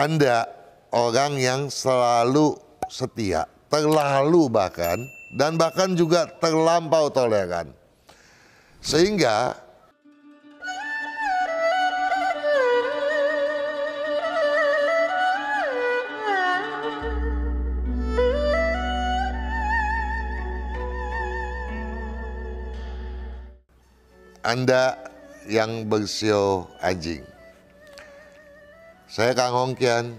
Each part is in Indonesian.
Anda orang yang selalu setia, terlalu bahkan, dan bahkan juga terlampau toleran. Sehingga Anda yang bersio anjing. Saya Kang Hongkian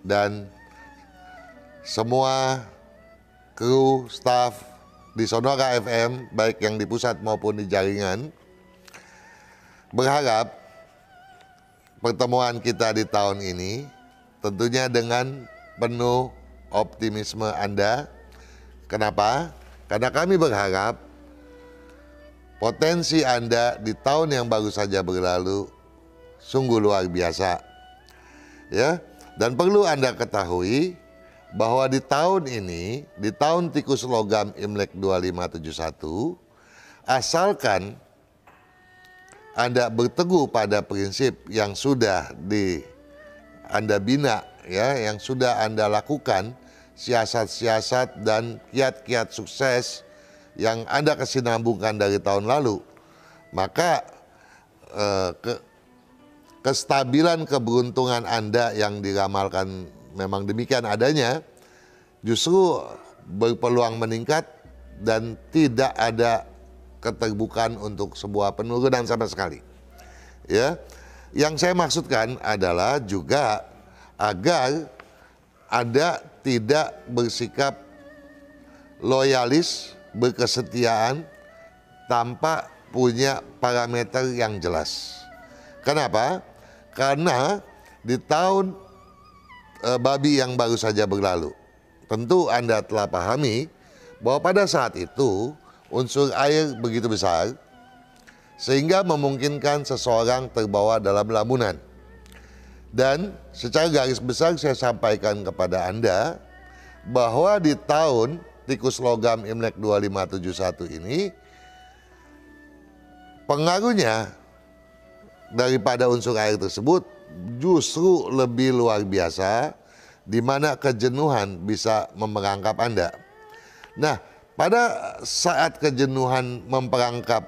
dan semua kru, staff di Sonora FM, baik yang di pusat maupun di jaringan, berharap pertemuan kita di tahun ini tentunya dengan penuh optimisme Anda. Kenapa? Karena kami berharap potensi Anda di tahun yang baru saja berlalu sungguh luar biasa. Ya, dan perlu Anda ketahui bahwa di tahun ini, di tahun tikus logam Imlek 2571, asalkan Anda berteguh pada prinsip yang sudah di Anda bina ya, yang sudah Anda lakukan, siasat-siasat dan kiat-kiat sukses yang Anda kesinambungkan dari tahun lalu, maka eh, ke, kestabilan keberuntungan Anda yang diramalkan memang demikian adanya, justru berpeluang meningkat dan tidak ada keterbukaan untuk sebuah penurunan sama sekali. Ya, yang saya maksudkan adalah juga agar ada tidak bersikap loyalis, berkesetiaan tanpa punya parameter yang jelas. Kenapa? Karena di tahun e, babi yang baru saja berlalu, tentu Anda telah pahami bahwa pada saat itu unsur air begitu besar sehingga memungkinkan seseorang terbawa dalam lamunan. Dan secara garis besar saya sampaikan kepada Anda bahwa di tahun tikus logam Imlek 2571 ini pengaruhnya daripada unsur air tersebut justru lebih luar biasa di mana kejenuhan bisa memperangkap Anda. Nah, pada saat kejenuhan memperangkap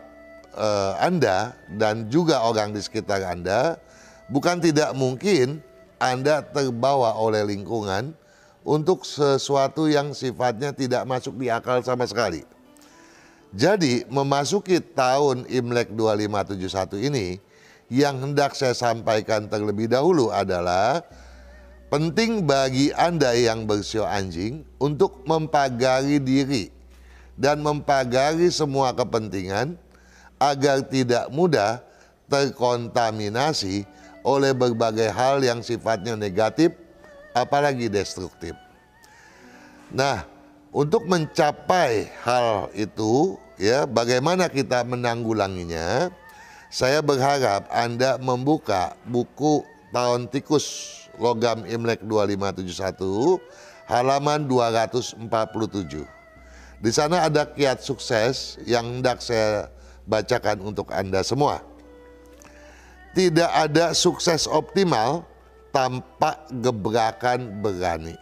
uh, Anda dan juga orang di sekitar Anda, bukan tidak mungkin Anda terbawa oleh lingkungan untuk sesuatu yang sifatnya tidak masuk di akal sama sekali. Jadi memasuki tahun Imlek 2571 ini yang hendak saya sampaikan terlebih dahulu adalah penting bagi Anda yang bersio anjing untuk mempagari diri dan mempagari semua kepentingan agar tidak mudah terkontaminasi oleh berbagai hal yang sifatnya negatif apalagi destruktif. Nah, untuk mencapai hal itu ya bagaimana kita menanggulanginya? Saya berharap Anda membuka buku tahun tikus logam Imlek 2571 halaman 247. Di sana ada kiat sukses yang hendak saya bacakan untuk Anda semua. Tidak ada sukses optimal tanpa gebrakan berani.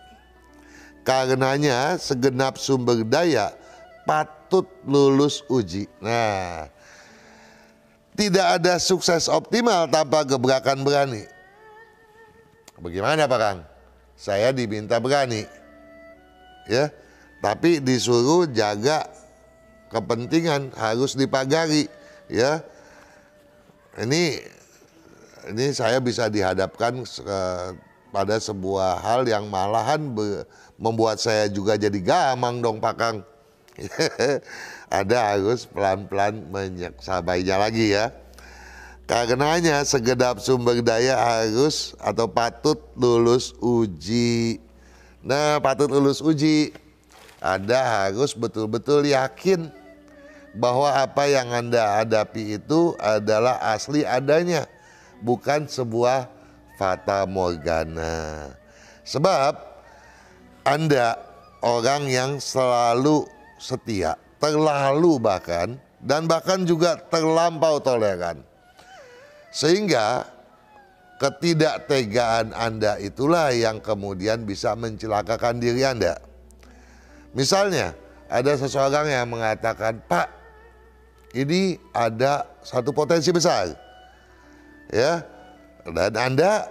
Karenanya segenap sumber daya patut lulus uji. Nah, tidak ada sukses optimal tanpa gebrakan berani. Bagaimana Pak Kang? Saya diminta berani. Ya, tapi disuruh jaga kepentingan harus dipagari, ya. Ini ini saya bisa dihadapkan uh, pada sebuah hal yang malahan be, membuat saya juga jadi gamang dong Pak Kang. Ada harus pelan-pelan menyabainya lagi ya. Karenanya segedap sumber daya harus atau patut lulus uji. Nah patut lulus uji. Anda harus betul-betul yakin bahwa apa yang Anda hadapi itu adalah asli adanya. Bukan sebuah fata morgana. Sebab Anda orang yang selalu setia, terlalu bahkan dan bahkan juga terlampau toleran. Sehingga ketidaktegaan Anda itulah yang kemudian bisa mencelakakan diri Anda. Misalnya, ada seseorang yang mengatakan, "Pak, ini ada satu potensi besar." Ya. Dan Anda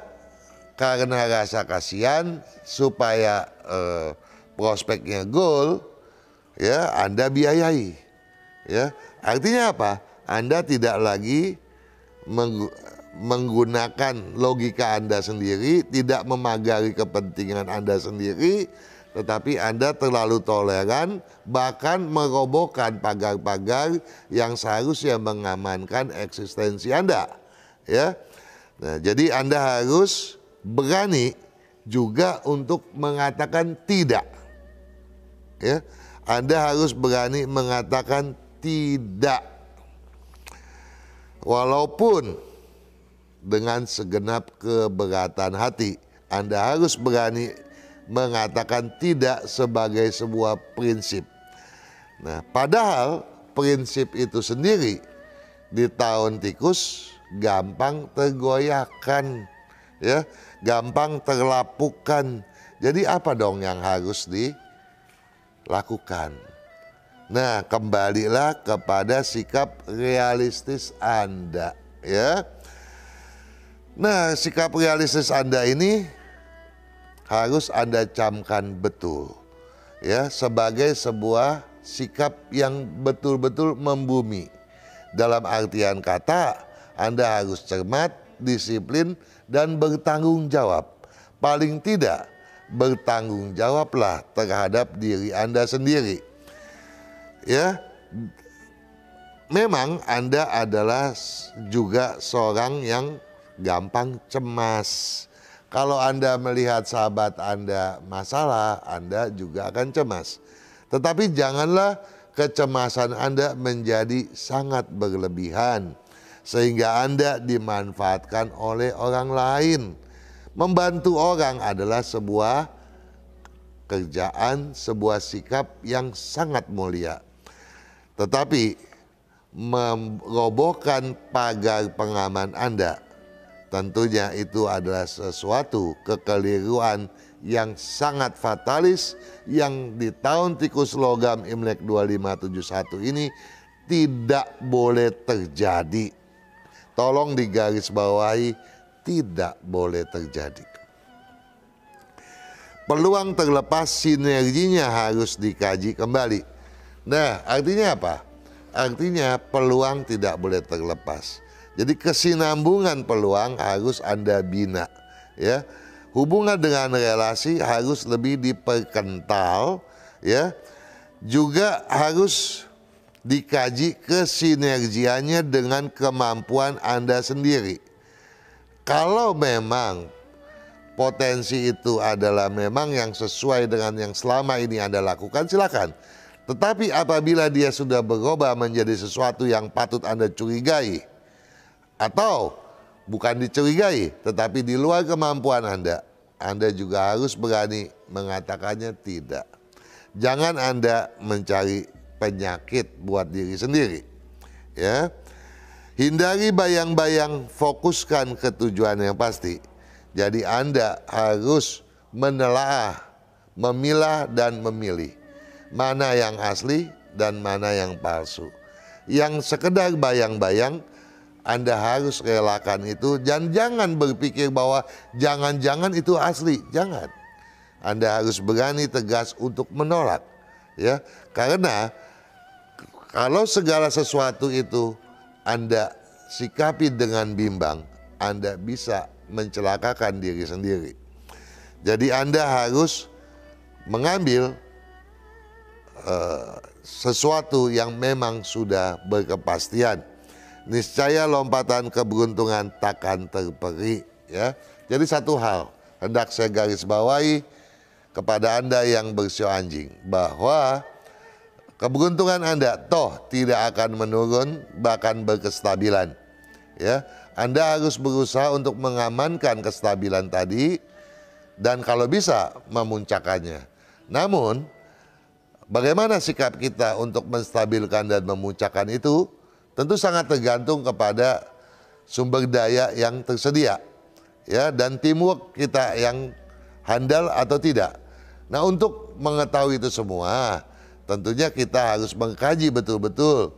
karena rasa kasihan supaya eh, prospeknya gol, ya Anda biayai. Ya, artinya apa? Anda tidak lagi menggunakan logika Anda sendiri, tidak memagari kepentingan Anda sendiri, tetapi Anda terlalu toleran, bahkan merobohkan pagar-pagar yang seharusnya mengamankan eksistensi Anda. Ya, nah, jadi Anda harus berani juga untuk mengatakan tidak. Ya, Anda harus berani mengatakan tidak. Walaupun dengan segenap keberatan hati, Anda harus berani mengatakan tidak sebagai sebuah prinsip. Nah, padahal prinsip itu sendiri di tahun tikus gampang tergoyahkan, ya, gampang terlapukan. Jadi apa dong yang harus dilakukan? Nah, kembalilah kepada sikap realistis Anda, ya. Nah, sikap realistis Anda ini harus Anda camkan betul, ya, sebagai sebuah sikap yang betul-betul membumi. Dalam artian kata, Anda harus cermat, disiplin, dan bertanggung jawab. Paling tidak, bertanggung jawablah terhadap diri Anda sendiri ya memang Anda adalah juga seorang yang gampang cemas. Kalau Anda melihat sahabat Anda masalah, Anda juga akan cemas. Tetapi janganlah kecemasan Anda menjadi sangat berlebihan sehingga Anda dimanfaatkan oleh orang lain. Membantu orang adalah sebuah kerjaan, sebuah sikap yang sangat mulia. Tetapi merobohkan pagar pengaman Anda tentunya itu adalah sesuatu kekeliruan yang sangat fatalis yang di tahun tikus logam Imlek 2571 ini tidak boleh terjadi. Tolong digarisbawahi tidak boleh terjadi. Peluang terlepas sinerginya harus dikaji kembali Nah, artinya apa? Artinya peluang tidak boleh terlepas. Jadi kesinambungan peluang harus Anda bina, ya. Hubungan dengan relasi harus lebih diperkental, ya. Juga harus dikaji kesinergiannya dengan kemampuan Anda sendiri. Kalau memang potensi itu adalah memang yang sesuai dengan yang selama ini Anda lakukan, silakan tetapi apabila dia sudah berubah menjadi sesuatu yang patut Anda curigai, atau bukan dicurigai, tetapi di luar kemampuan Anda, Anda juga harus berani mengatakannya tidak. Jangan Anda mencari penyakit buat diri sendiri. Ya. Hindari bayang-bayang, fokuskan ke tujuan yang pasti. Jadi Anda harus menelaah, memilah dan memilih mana yang asli dan mana yang palsu. Yang sekedar bayang-bayang, Anda harus relakan itu dan jangan berpikir bahwa jangan-jangan itu asli, jangan. Anda harus berani tegas untuk menolak, ya. Karena kalau segala sesuatu itu Anda sikapi dengan bimbang, Anda bisa mencelakakan diri sendiri. Jadi Anda harus mengambil uh, sesuatu yang memang sudah berkepastian. Niscaya lompatan keberuntungan takkan terperi. Ya, jadi satu hal hendak saya garis bawahi kepada anda yang bersio anjing bahwa keberuntungan anda toh tidak akan menurun bahkan berkestabilan. Ya, anda harus berusaha untuk mengamankan kestabilan tadi dan kalau bisa memuncakannya. Namun Bagaimana sikap kita untuk menstabilkan dan memuncakkan itu tentu sangat tergantung kepada sumber daya yang tersedia. ya dan teamwork kita yang handal atau tidak. Nah, untuk mengetahui itu semua, tentunya kita harus mengkaji betul-betul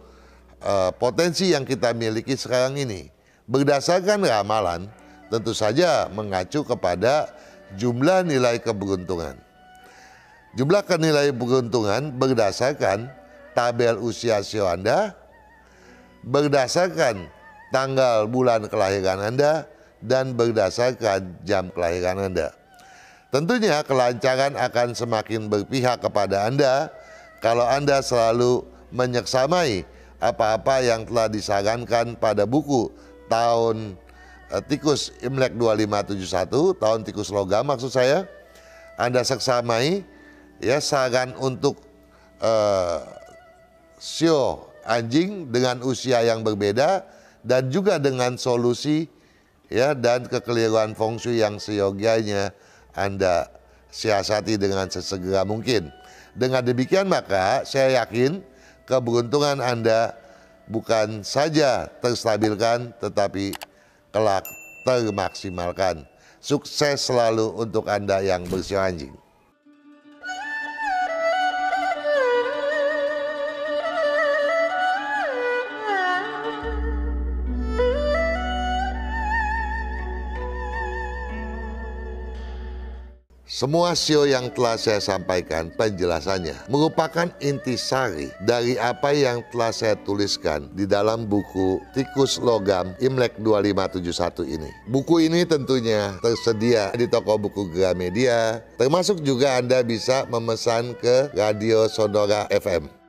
uh, potensi yang kita miliki sekarang ini. Berdasarkan ramalan, tentu saja mengacu kepada jumlah nilai keberuntungan. Jumlah nilai keberuntungan berdasarkan tabel usia sio Anda, berdasarkan tanggal bulan kelahiran Anda, dan berdasarkan jam kelahiran Anda. Tentunya kelancaran akan semakin berpihak kepada Anda kalau Anda selalu menyeksamai apa-apa yang telah disarankan pada buku tahun eh, tikus Imlek 2571, tahun tikus logam maksud saya. Anda seksamai ya saran untuk uh, sio anjing dengan usia yang berbeda dan juga dengan solusi ya dan kekeliruan feng shui yang seyogianya Anda siasati dengan sesegera mungkin. Dengan demikian maka saya yakin keberuntungan Anda bukan saja terstabilkan tetapi kelak termaksimalkan. Sukses selalu untuk Anda yang bersio anjing. Semua sio yang telah saya sampaikan penjelasannya merupakan intisari dari apa yang telah saya tuliskan di dalam buku Tikus Logam Imlek 2571 ini. Buku ini tentunya tersedia di toko buku Gramedia, termasuk juga Anda bisa memesan ke Radio Sonora FM.